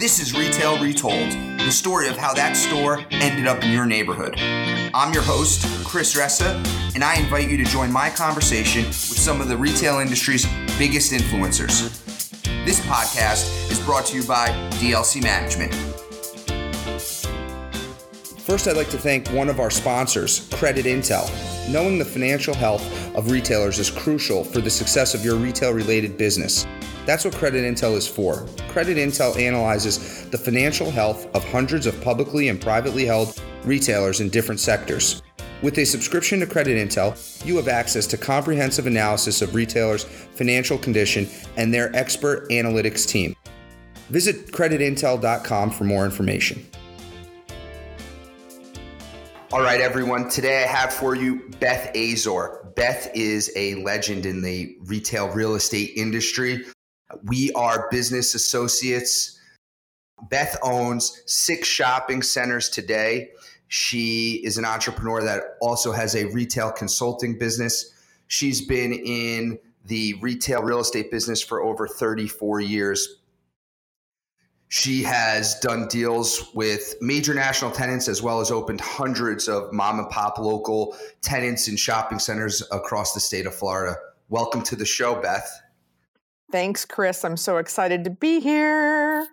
This is Retail Retold, the story of how that store ended up in your neighborhood. I'm your host, Chris Ressa, and I invite you to join my conversation with some of the retail industry's biggest influencers. This podcast is brought to you by DLC Management. First, I'd like to thank one of our sponsors, Credit Intel. Knowing the financial health of retailers is crucial for the success of your retail related business. That's what Credit Intel is for. Credit Intel analyzes the financial health of hundreds of publicly and privately held retailers in different sectors. With a subscription to Credit Intel, you have access to comprehensive analysis of retailers' financial condition and their expert analytics team. Visit creditintel.com for more information. All right, everyone. Today I have for you Beth Azor. Beth is a legend in the retail real estate industry. We are business associates. Beth owns six shopping centers today. She is an entrepreneur that also has a retail consulting business. She's been in the retail real estate business for over 34 years. She has done deals with major national tenants as well as opened hundreds of mom and pop local tenants in shopping centers across the state of Florida. Welcome to the show, Beth. Thanks, Chris. I'm so excited to be here.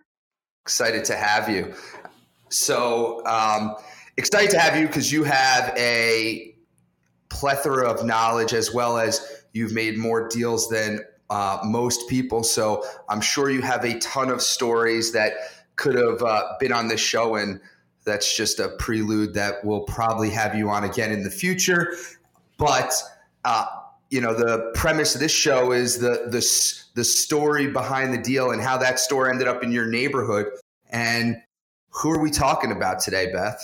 Excited to have you. So, um, excited to have you because you have a plethora of knowledge as well as you've made more deals than uh, most people. So, I'm sure you have a ton of stories that could have uh, been on this show. And that's just a prelude that we'll probably have you on again in the future. But, uh, you know the premise of this show is the the the story behind the deal and how that store ended up in your neighborhood. And who are we talking about today, Beth?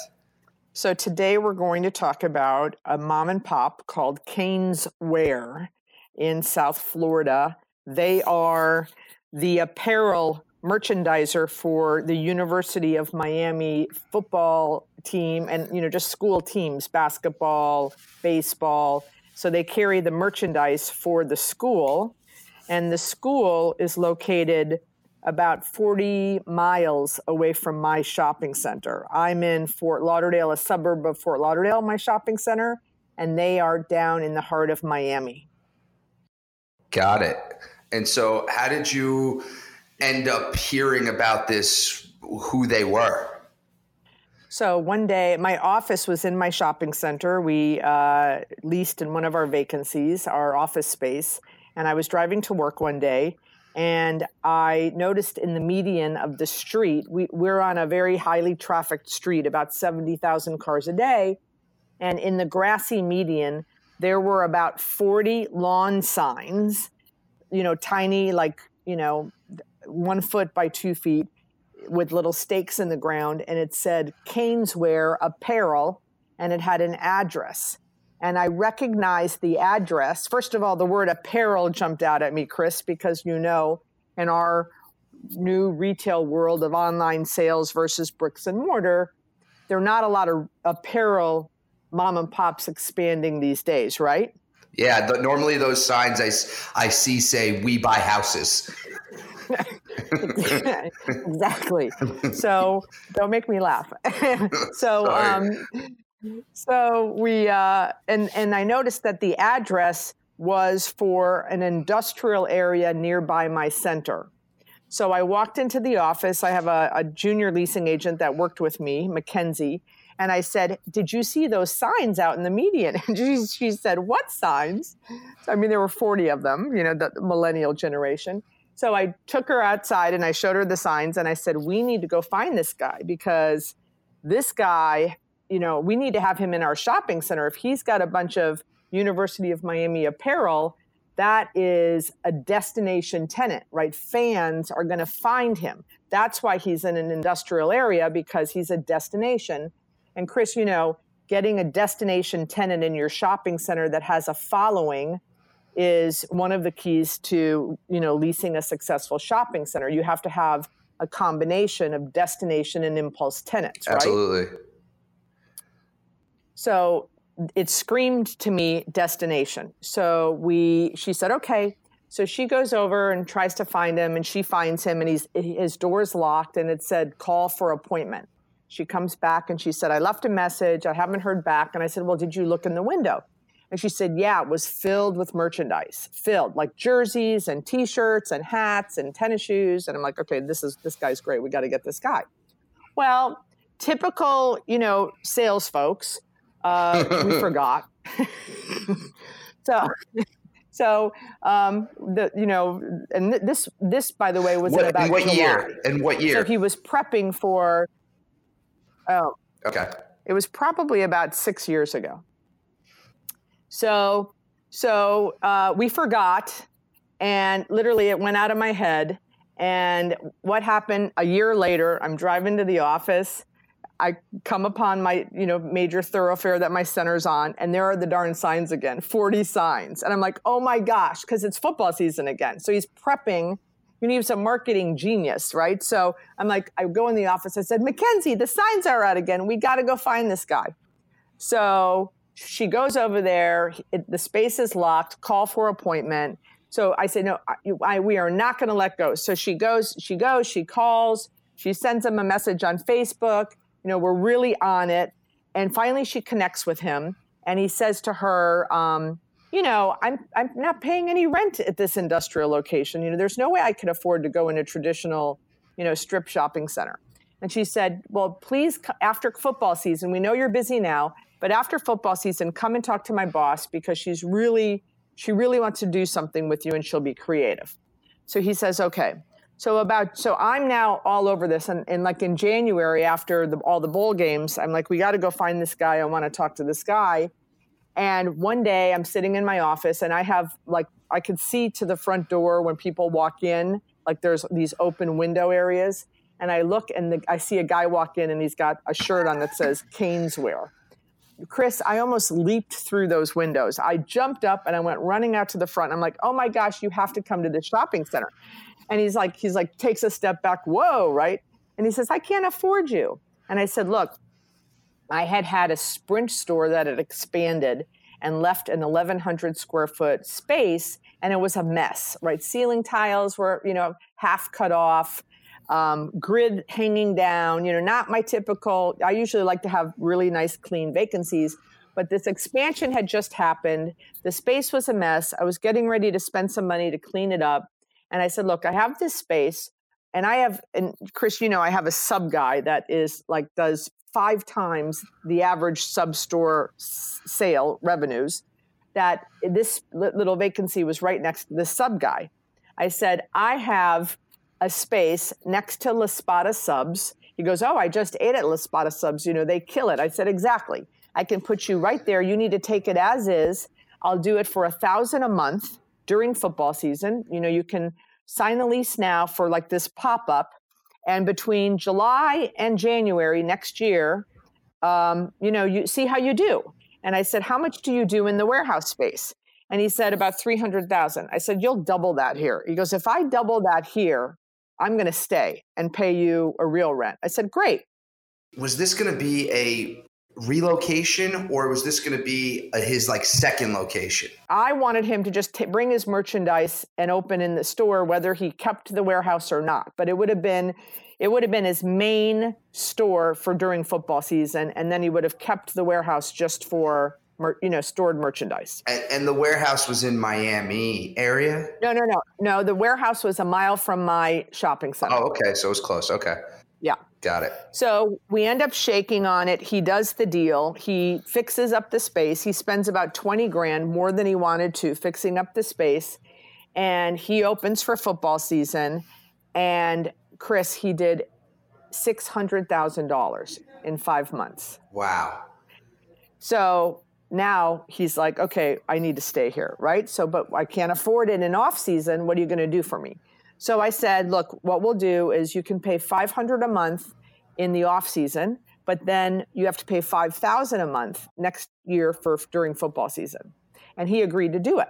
So today we're going to talk about a mom and pop called Kane's Wear in South Florida. They are the apparel merchandiser for the University of Miami football team and you know just school teams, basketball, baseball so they carry the merchandise for the school, and the school is located about 40 miles away from my shopping center. I'm in Fort Lauderdale, a suburb of Fort Lauderdale, my shopping center, and they are down in the heart of Miami. Got it. And so, how did you end up hearing about this, who they were? So one day, my office was in my shopping center. We uh, leased in one of our vacancies, our office space. And I was driving to work one day, and I noticed in the median of the street, we, we're on a very highly trafficked street, about 70,000 cars a day. And in the grassy median, there were about 40 lawn signs, you know, tiny, like, you know, one foot by two feet with little stakes in the ground and it said Caneswear Apparel and it had an address. And I recognized the address. First of all, the word apparel jumped out at me, Chris, because you know, in our new retail world of online sales versus bricks and mortar, there are not a lot of apparel mom and pops expanding these days, right? Yeah, the, normally those signs I, I see say "We buy houses." exactly. So don't make me laugh. so um, so we uh, and and I noticed that the address was for an industrial area nearby my center. So I walked into the office. I have a, a junior leasing agent that worked with me, Mackenzie, and I said, "Did you see those signs out in the median?" And she, she said, "What signs?" I mean, there were forty of them. You know, the millennial generation. So I took her outside and I showed her the signs and I said, We need to go find this guy because this guy, you know, we need to have him in our shopping center. If he's got a bunch of University of Miami apparel, that is a destination tenant, right? Fans are going to find him. That's why he's in an industrial area because he's a destination. And Chris, you know, getting a destination tenant in your shopping center that has a following is one of the keys to you know leasing a successful shopping center. You have to have a combination of destination and impulse tenants, right? Absolutely. So it screamed to me destination. So we she said, okay. So she goes over and tries to find him, and she finds him, and he's his door's locked, and it said call for appointment. She comes back and she said, I left a message. I haven't heard back. And I said, Well, did you look in the window? And she said, Yeah, it was filled with merchandise, filled like jerseys and T-shirts and hats and tennis shoes. And I'm like, okay, this is this guy's great. We got to get this guy. Well, typical, you know, sales folks, uh, we forgot. so so um, the you know, and this this by the way was what, in about what July. year? And what year? So he was prepping for. Oh, okay. It was probably about six years ago. So so uh, we forgot, and literally it went out of my head. And what happened a year later? I'm driving to the office I come upon my, you know, major thoroughfare that my center's on, and there are the darn signs again, 40 signs. And I'm like, oh my gosh, because it's football season again. So he's prepping. You need some marketing genius, right? So I'm like, I go in the office. I said, Mackenzie, the signs are out again. We got to go find this guy. So she goes over there. It, the space is locked. Call for appointment. So I said, no, I, we are not going to let go. So she goes, she goes, she calls, she sends him a message on Facebook you know, we're really on it. And finally, she connects with him, and he says to her, um, you know, I'm I'm not paying any rent at this industrial location. You know, there's no way I could afford to go in a traditional, you know, strip shopping center. And she said, well, please, after football season, we know you're busy now, but after football season, come and talk to my boss because she's really, she really wants to do something with you and she'll be creative. So he says, okay. So about so I'm now all over this, and, and like in January after the, all the bowl games, I'm like, we got to go find this guy. I want to talk to this guy. And one day I'm sitting in my office, and I have like I could see to the front door when people walk in, like there's these open window areas, and I look and the, I see a guy walk in, and he's got a shirt on that says Caneswear. Chris, I almost leaped through those windows. I jumped up and I went running out to the front. I'm like, oh my gosh, you have to come to the shopping center. And he's like, he's like, takes a step back, whoa, right? And he says, I can't afford you. And I said, look, I had had a sprint store that had expanded and left an 1100 square foot space and it was a mess right? Ceiling tiles were you know half cut off um, grid hanging down you know not my typical i usually like to have really nice clean vacancies but this expansion had just happened. The space was a mess. I was getting ready to spend some money to clean it up and I said, look, I have this space and I have, and Chris, you know, I have a sub guy that is like, does five times the average sub store sale revenues that this little vacancy was right next to the sub guy. I said, I have a space next to La Spada subs. He goes, Oh, I just ate at La Spada subs. You know, they kill it. I said, Exactly. I can put you right there. You need to take it as is. I'll do it for a thousand a month during football season. You know, you can sign the lease now for like this pop up. And between July and January next year, um, you know, you see how you do. And I said, How much do you do in the warehouse space? And he said, About 300,000. I said, You'll double that here. He goes, If I double that here, I'm going to stay and pay you a real rent. I said, Great. Was this going to be a relocation or was this going to be his like second location? I wanted him to just t- bring his merchandise and open in the store whether he kept the warehouse or not but it would have been it would have been his main store for during football season and then he would have kept the warehouse just for you know stored merchandise. And, and the warehouse was in miami area? No no no no the warehouse was a mile from my shopping center. Oh okay so it was close okay. Got it. So we end up shaking on it. He does the deal. He fixes up the space. He spends about 20 grand more than he wanted to fixing up the space. And he opens for football season. And Chris, he did $600,000 in five months. Wow. So now he's like, okay, I need to stay here, right? So, but I can't afford it in off season. What are you going to do for me? So I said, look, what we'll do is you can pay 500 a month in the off season, but then you have to pay 5,000 a month next year for during football season. And he agreed to do it.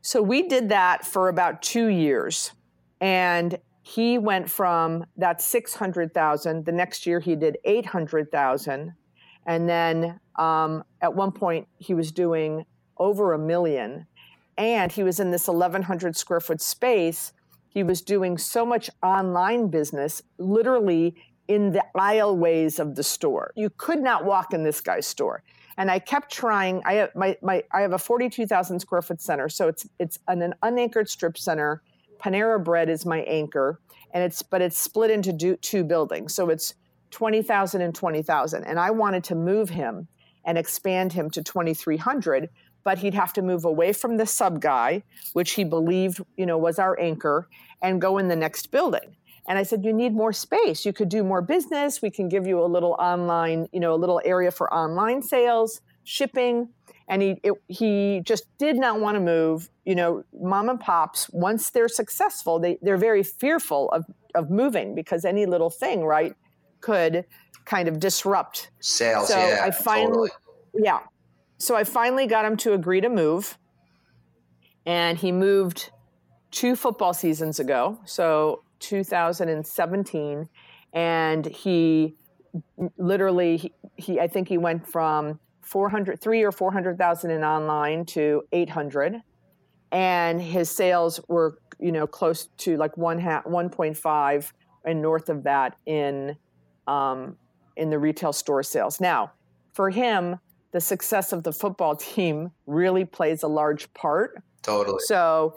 So we did that for about 2 years. And he went from that 600,000 the next year he did 800,000 and then um, at one point he was doing over a million and he was in this 1100 square foot space he was doing so much online business literally in the aisleways of the store. You could not walk in this guy's store. And i kept trying i have my, my i have a 42000 square foot center. So it's it's an, an unanchored strip center. Panera bread is my anchor. And it's but it's split into two buildings. So it's 20000 and 20000 and i wanted to move him and expand him to 2300 but he'd have to move away from the sub guy, which he believed, you know, was our anchor, and go in the next building. And I said, you need more space. You could do more business. We can give you a little online, you know, a little area for online sales, shipping. And he it, he just did not want to move. You know, mom and pops, once they're successful, they, they're very fearful of, of moving because any little thing, right, could kind of disrupt sales. So yeah, I finally, totally. yeah so I finally got him to agree to move. And he moved two football seasons ago, so 2017. And he literally, he, he I think he went from 400, three or 400,000 in online to 800. And his sales were, you know, close to like one ha- 1.5 and north of that in, um, in the retail store sales. Now, for him, the success of the football team really plays a large part. Totally. So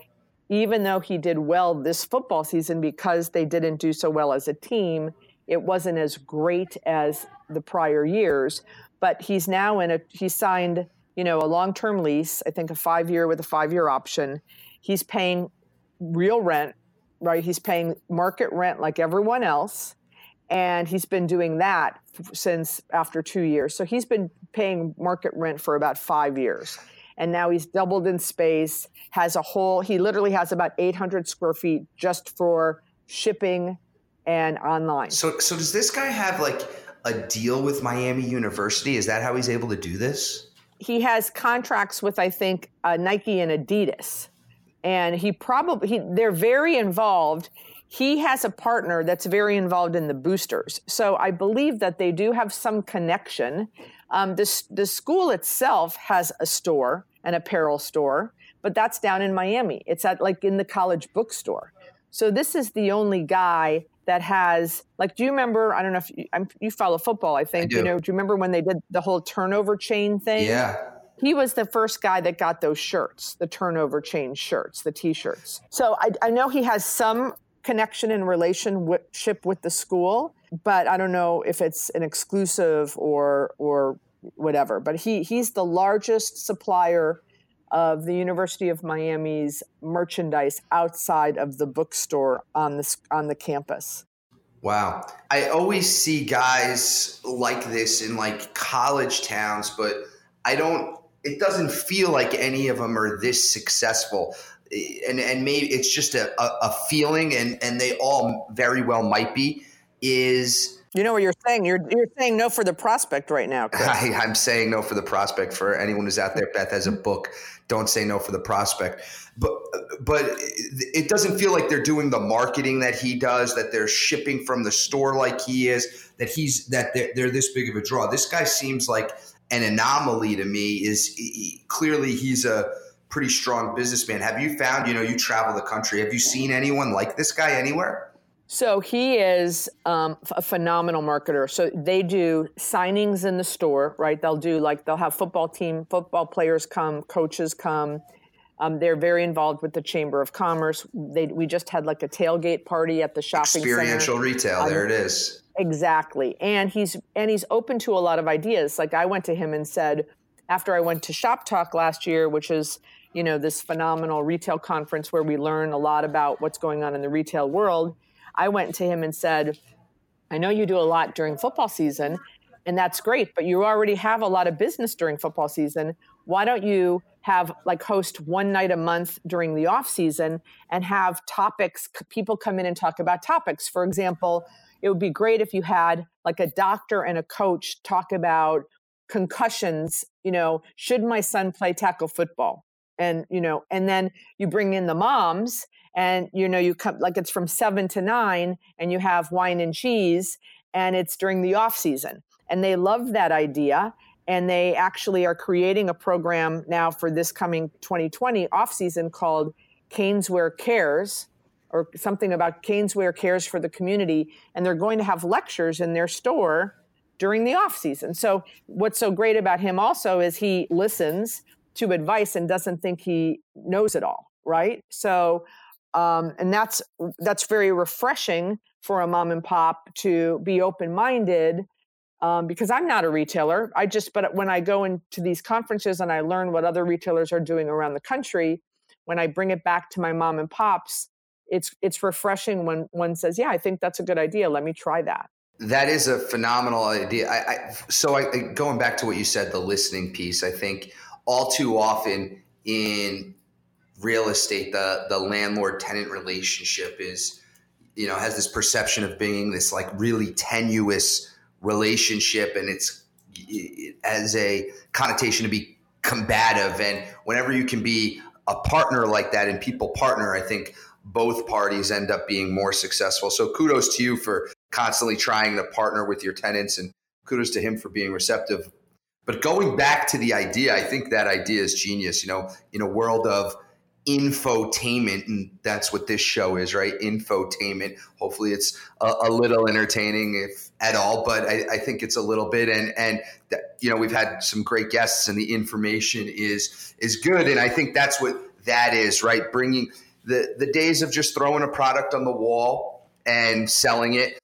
even though he did well this football season because they didn't do so well as a team, it wasn't as great as the prior years. But he's now in a he signed, you know, a long-term lease, I think a 5-year with a 5-year option. He's paying real rent, right? He's paying market rent like everyone else and he's been doing that since after two years. So he's been paying market rent for about five years. And now he's doubled in space, has a whole, he literally has about 800 square feet just for shipping and online. So, so does this guy have like a deal with Miami University? Is that how he's able to do this? He has contracts with, I think, uh, Nike and Adidas. And he probably, he, they're very involved he has a partner that's very involved in the boosters. So I believe that they do have some connection. Um, the, the school itself has a store, an apparel store, but that's down in Miami. It's at like in the college bookstore. So this is the only guy that has like do you remember i don't know if you, you follow football i think I you know do you remember when they did the whole turnover chain thing yeah he was the first guy that got those shirts the turnover chain shirts the t-shirts so i, I know he has some connection and relationship with the school, but I don't know if it's an exclusive or or whatever. But he he's the largest supplier of the University of Miami's merchandise outside of the bookstore on the on the campus. Wow. I always see guys like this in like college towns, but I don't it doesn't feel like any of them are this successful and and maybe it's just a, a, a feeling, and and they all very well might be. Is you know what you're saying? You're you're saying no for the prospect right now. I, am saying no for the prospect. For anyone who's out there, Beth has a book. Don't say no for the prospect. But but it doesn't feel like they're doing the marketing that he does. That they're shipping from the store like he is. That he's that they're, they're this big of a draw. This guy seems like an anomaly to me. Is he, clearly he's a pretty strong businessman. Have you found, you know, you travel the country, have you seen anyone like this guy anywhere? So he is um, a phenomenal marketer. So they do signings in the store, right? They'll do like they'll have football team, football players come, coaches come. Um, they're very involved with the Chamber of Commerce. They, we just had like a tailgate party at the shopping Experiential center. retail, um, there it is. Exactly, and he's and he's open to a lot of ideas. Like I went to him and said, after I went to Shop Talk last year, which is you know this phenomenal retail conference where we learn a lot about what's going on in the retail world i went to him and said i know you do a lot during football season and that's great but you already have a lot of business during football season. Why don't you have like host one night a month during the off season and have topics people come in and talk about topics? For example it would be great if you had like a doctor and a coach talk about concussions you know should my son play tackle football? And you know and then you bring in the moms and you know you come like it's from 7 to 9 and you have wine and cheese and it's during the off season. And they love that idea and they actually are creating a program now for this coming 2020 off season called Caneswear Cares or something about Caneswear Cares for the community. And they're going to have lectures in their store during the off season. So what's so great about him also is he listens to advice and doesn't think he knows it all, right? So um, and that's that's very refreshing for a mom and pop to be open minded um, because I'm not a retailer. I just, but when I go into these conferences and I learn what other retailers are doing around the country, when I bring it back to my mom and pops, it's it's refreshing when one says, "Yeah, I think that's a good idea. Let me try that." That is a phenomenal idea. I, I so I going back to what you said, the listening piece. I think all too often in real estate, the the landlord tenant relationship is, you know, has this perception of being this like really tenuous relationship and it's it, as a connotation to be combative and whenever you can be a partner like that and people partner i think both parties end up being more successful so kudos to you for constantly trying to partner with your tenants and kudos to him for being receptive. But going back to the idea i think that idea is genius you know in a world of infotainment and that's what this show is right? Infotainment. Hopefully it's a, a little entertaining if at all but I, I, think it's a little bit and and that, you know we've had some great guests and the information is is good and i think that's what that is right? Bringing the the days of just throwing a product on the wall and selling it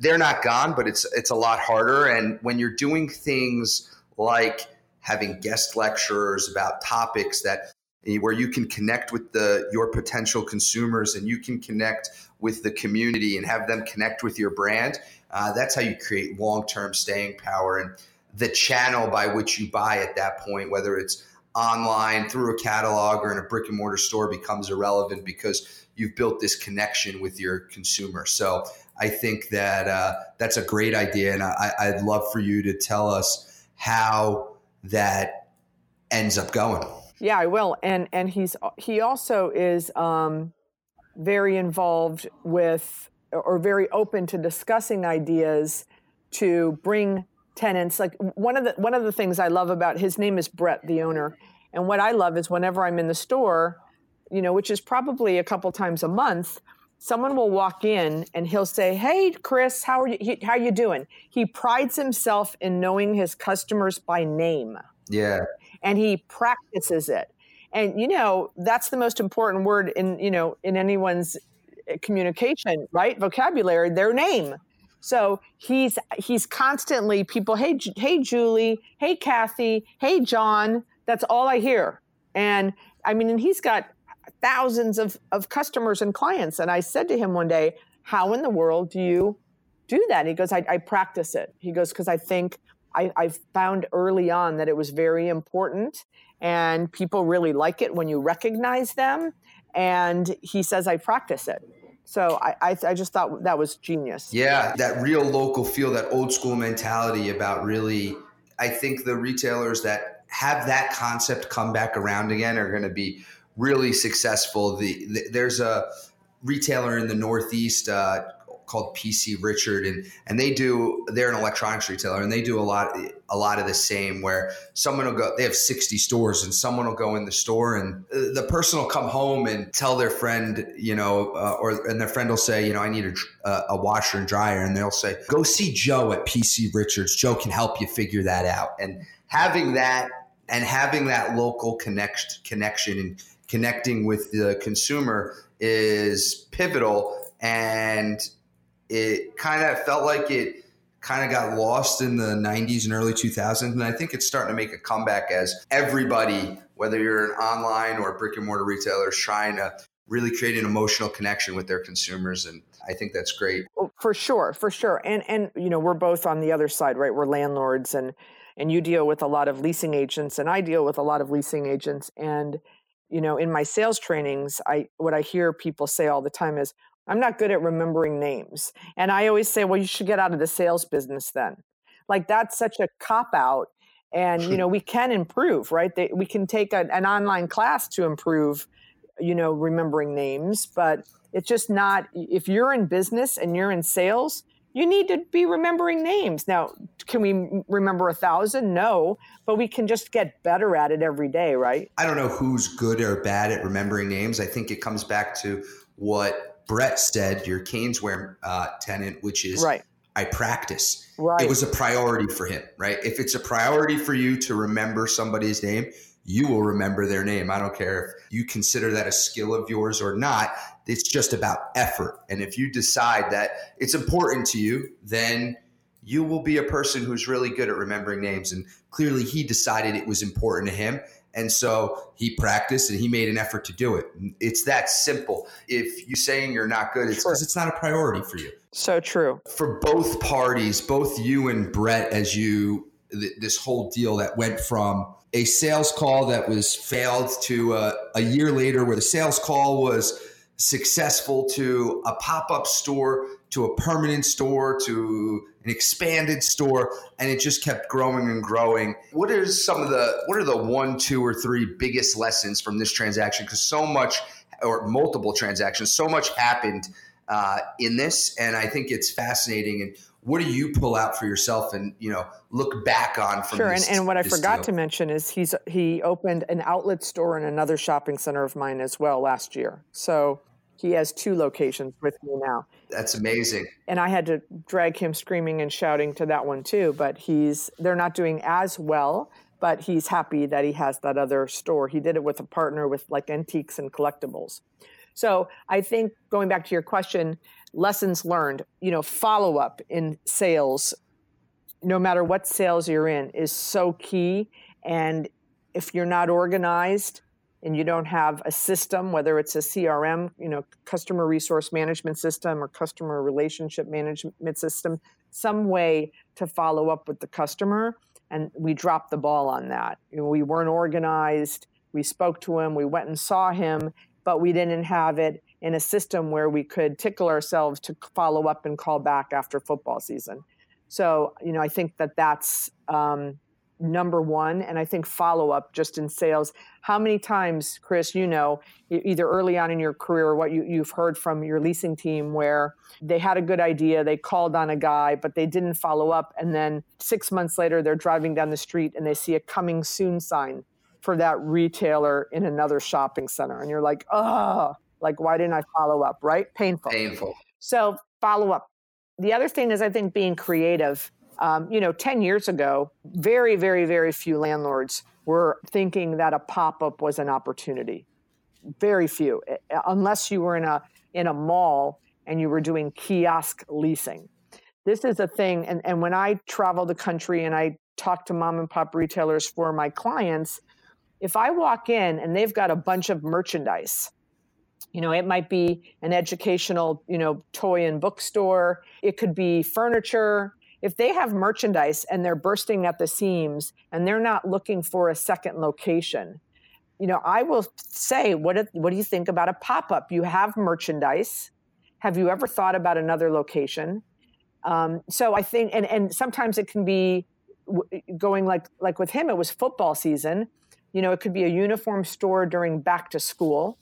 they're not gone but it's it's a lot harder and when you're doing things like having guest lecturers about topics that where you can connect with the your potential consumers and you can connect with the community and have them connect with your brand. Uh, that's how you create long term staying power and the channel by which you buy at that point, whether it's online through a catalog or in a brick and mortar store, becomes irrelevant because you've built this connection with your consumer. So I think that uh, that's a great idea, and I, I'd love for you to tell us how that ends up going. Yeah, I will. And and he's he also is um, very involved with or very open to discussing ideas to bring tenants. Like one of the one of the things I love about his name is Brett, the owner, and what I love is whenever I'm in the store, you know, which is probably a couple times a month, someone will walk in and he'll say, "Hey, Chris, how are you? How are you doing?" He prides himself in knowing his customers by name. Yeah and he practices it. And you know, that's the most important word in, you know, in anyone's eh, communication, right? Vocabulary, their name. So he's he's constantly people, hey, hey, Julie, hey, Kathy, hey, John. That's all I hear. And I mean, and he's got thousands of, of customers and clients. And I said to him one day, How in the world do you do that? He goes, I, I practice it. He goes, because I think I, I found early on that it was very important and people really like it when you recognize them. And he says, I practice it. So I, I, I, just thought that was genius. Yeah, that real local feel, that old school mentality about really, I think the retailers that have that concept come back around again are going to be really successful. The, the, there's a retailer in the Northeast, uh, called PC Richard, and and they do they're an electronics retailer, and they do a lot a lot of the same. Where someone will go, they have sixty stores, and someone will go in the store, and the person will come home and tell their friend, you know, uh, or and their friend will say, you know, I need a, a washer and dryer, and they'll say, go see Joe at PC Richards. Joe can help you figure that out, and having that and having that local connect connection and connecting with the consumer is pivotal and it kind of felt like it kind of got lost in the 90s and early 2000s and i think it's starting to make a comeback as everybody whether you're an online or brick and mortar retailer is trying to really create an emotional connection with their consumers and i think that's great. Oh, for sure for sure and and you know we're both on the other side right? We're landlords and and you deal with a lot of leasing agents and i deal with a lot of leasing agents and you know in my sales trainings i what i hear people say all the time is I'm not good at remembering names. And I always say, well, you should get out of the sales business then. Like that's such a cop out. And, you know, we can improve, right? They, we can take a, an online class to improve, you know, remembering names, but it's just not, if you're in business and you're in sales, you need to be remembering names. Now, can we remember a thousand? No, but we can just get better at it every day, right? I don't know who's good or bad at remembering names. I think it comes back to what Brett said, your Caneswear uh, tenant, which is right. I practice. Right. It was a priority for him, right? If it's a priority for you to remember somebody's name, you will remember their name. I don't care if you consider that a skill of yours or not. It's just about effort. And if you decide that it's important to you, then you will be a person who's really good at remembering names. And clearly, he decided it was important to him. And so he practiced and he made an effort to do it. It's that simple. If you're saying you're not good, it's because it's not a priority for you. So true. For both parties, both you and Brett, as you, this whole deal that went from a sales call that was failed to uh, a year later where the sales call was successful to a pop-up store to a permanent store to an expanded store and it just kept growing and growing. What are some of the what are the one two or three biggest lessons from this transaction? Because so much or multiple transactions so much happened uh, in this and i think it's fascinating. And what do you pull out for yourself and you know look back on from sure this, and, and what i forgot deal? to mention is he's he opened an outlet store in another shopping center of mine as well last year. So he has two locations with me now. That's amazing. And i had to drag him screaming and shouting to that one too but he's they're not doing as well but he's happy that he has that other store. He did it with a partner with like antiques and collectibles. So i think going back to your question lessons learned, you know, follow up in sales, no matter what sales you're in, is so key. And if you're not organized and you don't have a system, whether it's a CRM, you know, customer resource management system or customer relationship management system, some way to follow up with the customer. And we dropped the ball on that. You know, we weren't organized. We spoke to him, we went and saw him, but we didn't have it in a system where we could tickle ourselves to follow up and call back after football season. So, you know, I think that that's um, number one. And I think follow up just in sales. How many times, Chris, you know, either early on in your career or what you, you've heard from your leasing team where they had a good idea, they called on a guy, but they didn't follow up. And then six months later, they're driving down the street and they see a coming soon sign for that retailer in another shopping center. And you're like, oh, like, why didn't I follow up? Right? Painful. Painful. So, follow up. The other thing is, I think being creative. Um, you know, 10 years ago, very, very, very few landlords were thinking that a pop up was an opportunity. Very few, unless you were in a, in a mall and you were doing kiosk leasing. This is a thing. And, and when I travel the country and I talk to mom and pop retailers for my clients, if I walk in and they've got a bunch of merchandise, you know, it might be an educational, you know, toy and bookstore. It could be furniture. If they have merchandise and they're bursting at the seams and they're not looking for a second location, you know, I will say, what, what do you think about a pop up? You have merchandise. Have you ever thought about another location? Um, so I think, and, and sometimes it can be going like like with him, it was football season. You know, it could be a uniform store during back to school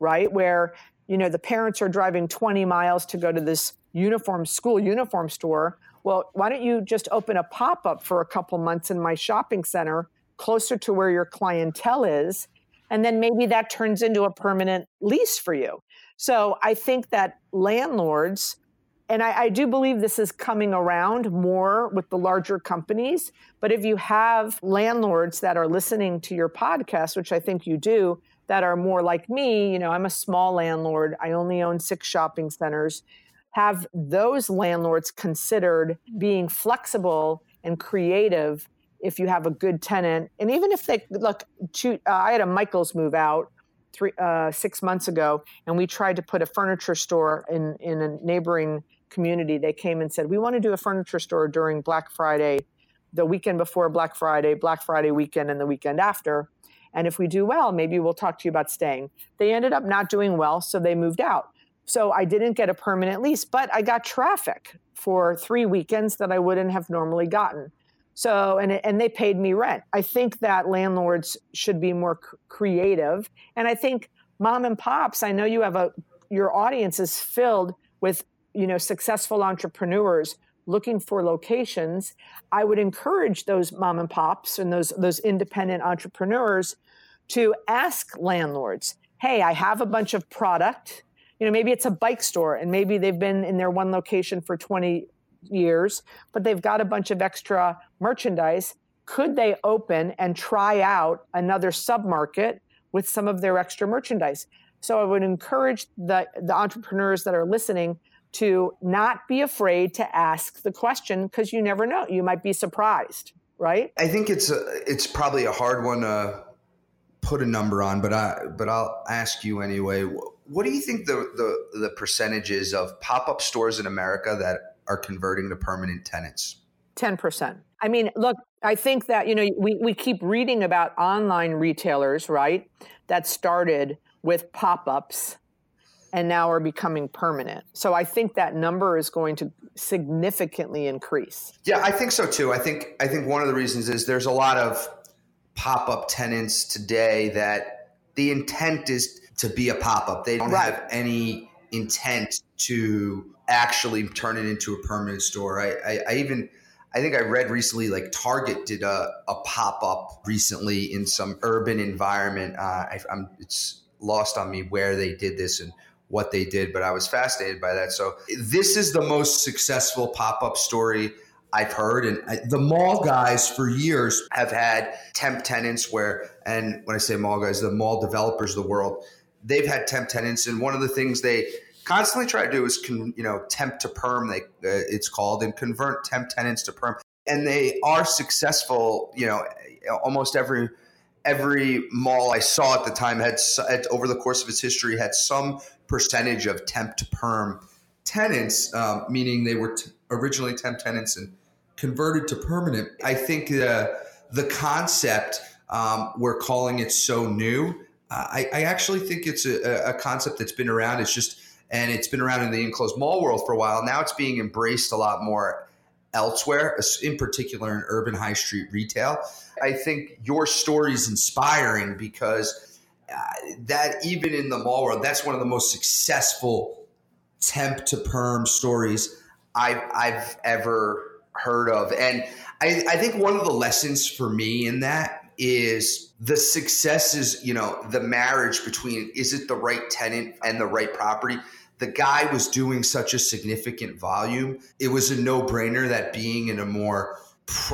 right? Where, you know, the parents are driving 20 miles to go to this uniform school uniform store. Well, why don't you just open a pop up for a couple months in my shopping center closer to where your clientele is? And then maybe that turns into a permanent lease for you. So I think that landlords, and I, I, do believe this is coming around more with the larger companies. But if you have landlords that are listening to your podcast, which I think you do, that are more like me, you know, I'm a small landlord, I only own six shopping centers, have those landlords considered being flexible and creative if you have a good tenant. And even if they look, to, uh, I had a Michaels move out three, uh, six months ago, and we tried to put a furniture store in, in a neighboring community. They came and said, We want to do a furniture store during Black Friday, the weekend before Black Friday, Black Friday weekend, and the weekend after. And if we do well, maybe we'll talk to you about staying. They ended up not doing well, so they moved out. So I didn't get a permanent lease, but I got traffic for three weekends that I wouldn't have normally gotten. So, and, and they paid me rent. I think that landlords should be more creative. And I think mom and pops, I know you have a, your audience is filled with you know successful entrepreneurs looking for locations, I would encourage those mom and pops and those those independent entrepreneurs to ask landlords, "Hey, I have a bunch of product. You know, maybe it's a bike store and maybe they've been in their one location for 20 years, but they've got a bunch of extra merchandise. Could they open and try out another submarket with some of their extra merchandise?" So I would encourage the the entrepreneurs that are listening to not be afraid to ask the question because you never know. You might be surprised, right? I think it's a, it's probably a hard one to put a number on, but I but I'll ask you anyway. What do you think the the, the percentages of pop up stores in America that are converting to permanent tenants? Ten percent. I mean, look, I think that you know we we keep reading about online retailers, right? That started with pop ups and now are becoming permanent. So I think that number is going to significantly increase. Yeah, I think so too. I think I think one of the reasons is there's a lot of pop-up tenants today that the intent is to be a pop-up. They don't right. have any intent to actually turn it into a permanent store. I, I, I even I think I read recently like Target did a, a pop up recently in some urban environment. Uh, I, am it's lost on me where they did this and what they did, but I was fascinated by that. So this is the most successful pop up story I've heard. And I, the mall guys for years have had temp tenants where, and when I say mall guys, the mall developers of the world, they've had temp tenants. And one of the things they constantly try to do is, con, you know, temp to perm, they, uh, it's called, and convert temp tenants to perm. And they are successful, you know, almost every every mall I saw at the time had, over the course of its history had some percentage of temp to perm tenants, um, meaning they were t- originally temp tenants and converted to permanent. I think uh, the concept um, we're calling it so new. Uh, I, I, actually think it's a, a, concept that's been around. It's just and it's been around in the enclosed mall world for a while. Now it's being embraced a lot more elsewhere, in particular in urban high street retail. I think your story is inspiring because uh, that even in the mall world, that's one of the most successful temp to perm stories I've, I've ever heard of. And I, I think one of the lessons for me in that is the success is, you know, the marriage between is it the right tenant and the right property? The guy was doing such a significant volume. It was a no brainer that being in a more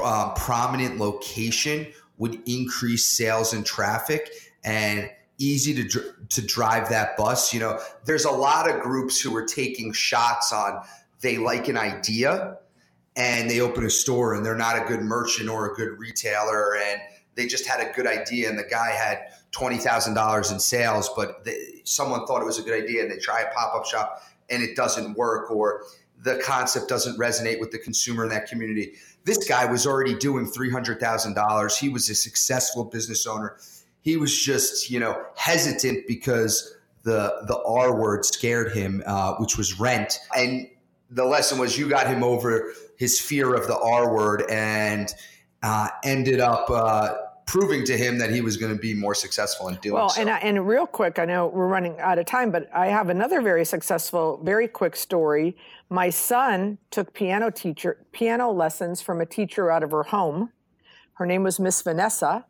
uh, prominent location would increase sales and traffic and easy to to drive that bus. You know, there's a lot of groups who are taking shots on they like an idea and they open a store and they're not a good merchant or a good retailer and they just had a good idea and the guy had $20,000 in sales but someone thought it was a good idea and they try a pop-up shop and it doesn't work or the concept doesn't resonate with the consumer in that community this guy was already doing $300,000. He was a successful business owner. He was just, you know, hesitant because the the R word scared him, uh, which was rent. And the lesson was you got him over his fear of the R word and uh, ended up uh, proving to him that he was going to be more successful in doing well, so. and, and real quick, I know we're running out of time, but I have another very successful, very quick story. My son took piano teacher piano lessons from a teacher out of her home. Her name was Miss Vanessa,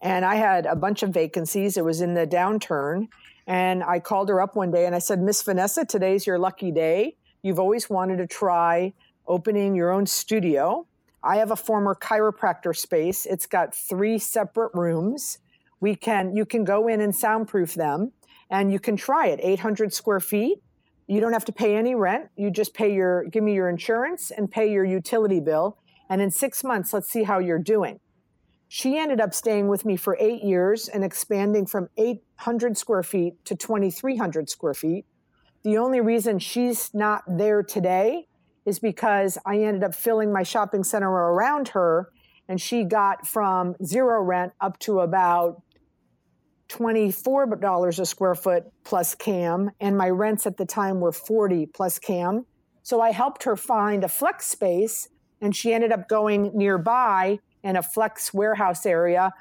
and I had a bunch of vacancies. It was in the downturn, and I called her up one day and I said, Miss Vanessa, today's your lucky day. You've always wanted to try opening your own studio I have a former chiropractor space. It's got three separate rooms. We can you can go in and soundproof them and you can try it. 800 square feet. You don't have to pay any rent. You just pay your give me your insurance and pay your utility bill and in 6 months let's see how you're doing. She ended up staying with me for 8 years and expanding from 800 square feet to 2300 square feet. The only reason she's not there today is because I ended up filling my shopping center around her and she got from zero rent up to about $24 a square foot plus cam and my rents at the time were 40 plus cam. So i helped her find a flex space and she ended up going nearby in a flex warehouse area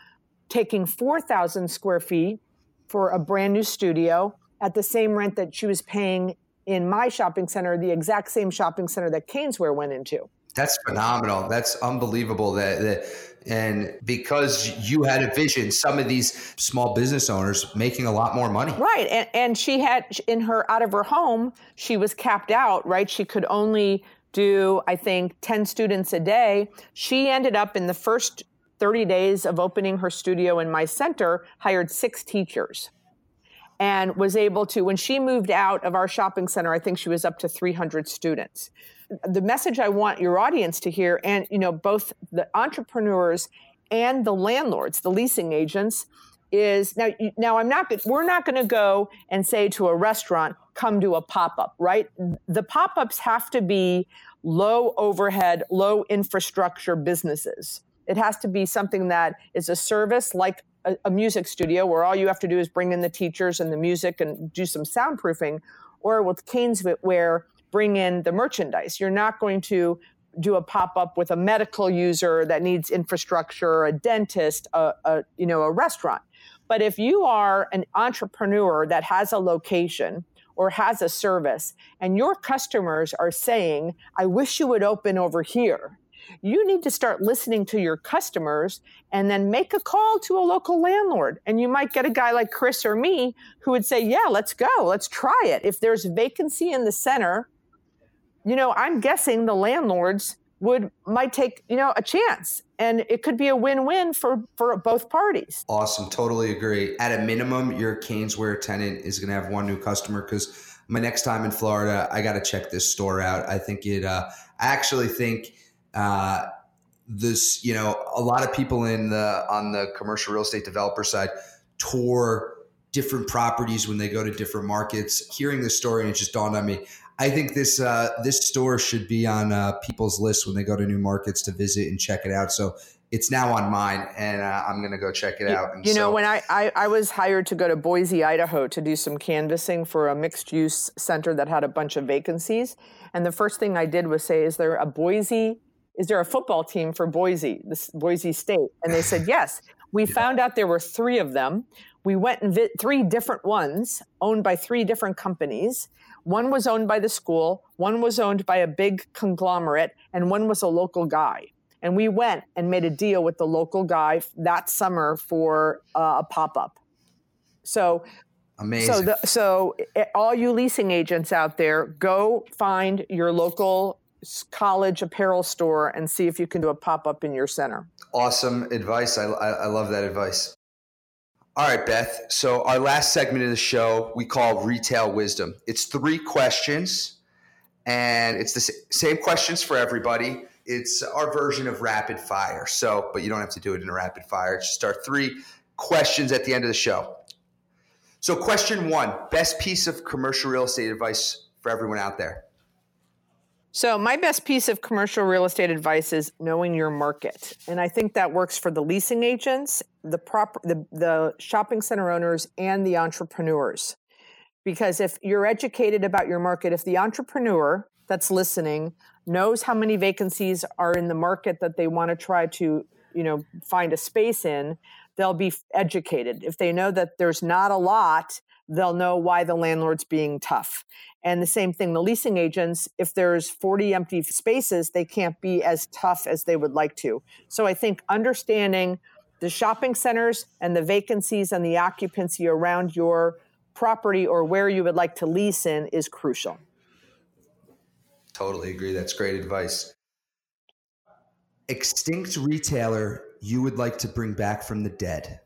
taking 4000 square feet for a brand new studio at the same rent that she was paying in my shopping center, the exact same shopping center that Caneswear went into. That's phenomenal. That's unbelievable. That, that and because you had a vision, some of these small business owners making a lot more money. Right, and and she had in her out of her home, she was capped out. Right, she could only do I think ten students a day. She ended up in the first 30 days of opening her studio in my center, hired six teachers and was able to, when she moved out of our shopping center, I think she was up to 300 students. The message I want your audience to hear, and you know, both the entrepreneurs and the landlords, the leasing agents, is now. Now, I'm not. We're not going to go and say to a restaurant, "Come to a pop up." Right? The pop ups have to be low overhead, low infrastructure businesses. It has to be something that is a service like a, a, music studio where all you have to do is bring in the teachers and the music and do some soundproofing, or with Canes where bring in the merchandise. You're not going to do a pop up with a medical user that needs infrastructure, a dentist, a, a you know a restaurant. But if you are an entrepreneur that has a location or has a service and your customers are saying, I wish you would open over here, you need to start listening to your customers and then make a call to a local landlord. And you might get a guy like Chris or me who would say, Yeah, let's go, let's try it. If there's vacancy in the center, you know, I'm guessing the landlords would might take you know a chance. And it could be a win-win for for both parties. Awesome. Totally agree. At a minimum your CanesWear tenant is going to have one new customer because my next time in florida i got to check this store out. I think it uh, i actually think uh, this, you know, a lot of people in the on the commercial real estate developer side tour different properties when they go to different markets. Hearing this story, and it just dawned on me. I think this uh, this store should be on uh, people's list when they go to new markets to visit and check it out. So it's now on mine, and uh, I'm going to go check it out. And you know, when I, I, I was hired to go to Boise, Idaho, to do some canvassing for a mixed use center that had a bunch of vacancies, and the first thing I did was say, "Is there a Boise is there a football team for Boise, this Boise State? And they said, yes. We yeah. found out there were three of them. We went and vi- three different ones owned by three different companies. One was owned by the school, one was owned by a big conglomerate, and one was a local guy. And we went and made a deal with the local guy that summer for uh, a pop up. So Amazing. So, the, so eh, all you leasing agents out there, go find your local college apparel store and see if you can do a pop up in your center. Awesome advice. I, I, I, love that advice. All right, Beth. So, our last segment of the show we call Retail Wisdom. It's three questions, and it's the same questions for everybody. It's our version of rapid fire. So, but you don't have to do it in a rapid fire. It's Just our three questions at the end of the show. So, question one best piece of commercial real estate advice for everyone out there. So, my best piece of commercial real estate advice is knowing your market. And I think that works for the leasing agents, the proper the, the shopping center owners and the entrepreneurs. Because if you're educated about your market, if the entrepreneur that's listening knows how many vacancies are in the market that they want to try to, you know, find a space in, they'll be educated. If they know that there's not a lot, they'll know why the landlord's being tough. And the same thing, the leasing agents, if there's 40 empty spaces, they can't be as tough as they would like to. So I think understanding the shopping centers and the vacancies and the occupancy around your property or where you would like to lease in is crucial. Totally agree. That's great advice. Extinct retailer you would like to bring back from the dead?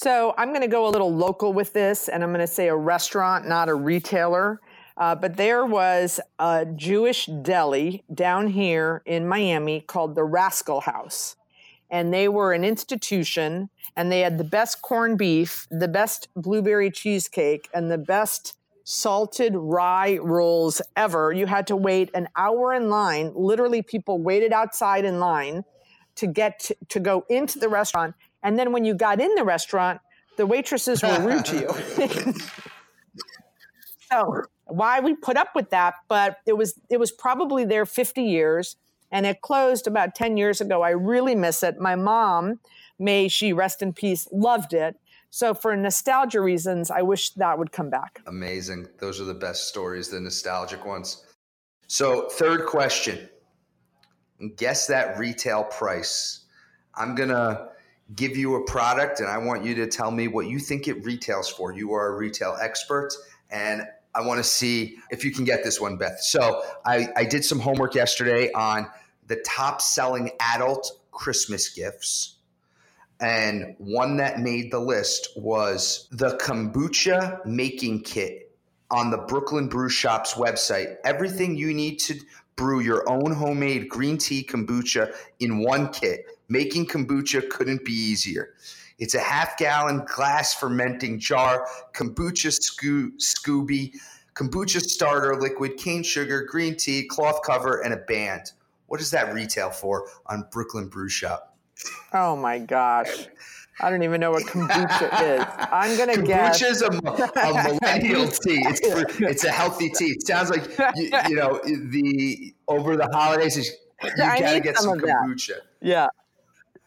So I'm going to go a little local with this, and I'm going to say a restaurant, not a retailer. Uh, but there was a Jewish deli down here in Miami called the Rascal House. And they were an institution, and they had the best corned beef, the best blueberry cheesecake, and the best salted rye rolls ever. You had to wait an hour in line. Literally, people waited outside in line to get to, to go into the restaurant and then when you got in the restaurant, the waitresses were rude to you. so why we put up with that, but it was it was probably there 50 years and it closed about 10 years ago. I really miss it. My mom, may she rest in peace, loved it. So for nostalgia reasons, I wish that would come back. Amazing. Those are the best stories, the nostalgic ones. So, third question guess that retail price. I'm going to give you a product and I want you to tell me what you think it retails for. You are a retail expert and I want to see if you can get this one, Beth. So, I, I did some homework yesterday on the top selling adult Christmas gifts. And one that made the list was the kombucha making kit on the Brooklyn Brew Shop's website. Everything you need to brew your own homemade green tea kombucha in one kit. Making kombucha couldn't be easier. It's a half gallon glass fermenting jar, kombucha scoo- SCOBY, kombucha starter liquid, cane sugar, green tea, cloth cover, and a band. What does that retail for on Brooklyn Brew Shop? Oh my gosh. I don't even know what kombucha is. I'm gonna kombucha guess. Kombucha is a, a millennial tea. It's for, it's a healthy tea. It sounds like you, you know the over the holidays. You gotta get some, some kombucha. That. Yeah.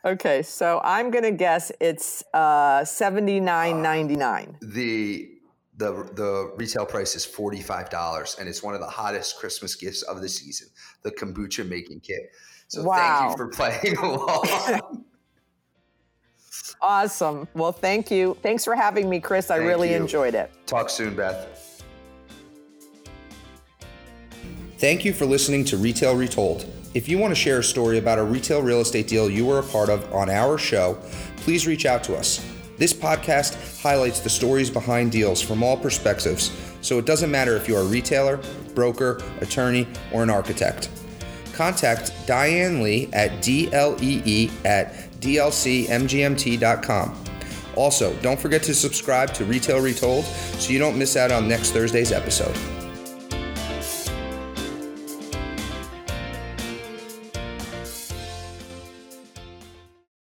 Okay, so I'm gonna guess it's uh, seventy nine ninety nine. The the the retail price is forty five dollars, and it's one of the hottest Christmas gifts of the season. The kombucha making kit. So wow. thank you for playing along. Awesome. Well, thank you. Thanks for having me, Chris. I thank really you. enjoyed it. Talk soon, Beth. Thank you for listening to Retail Retold. If you want to share a story about a retail real estate deal you were a part of on our show, please reach out to us. This podcast highlights the stories behind deals from all perspectives, so it doesn't matter if you're a retailer, broker, attorney, or an architect. Contact Diane Lee at DLEE at dlcmgmt.com. Also, don't forget to subscribe to Retail Retold so you don't miss out on next Thursday's episode.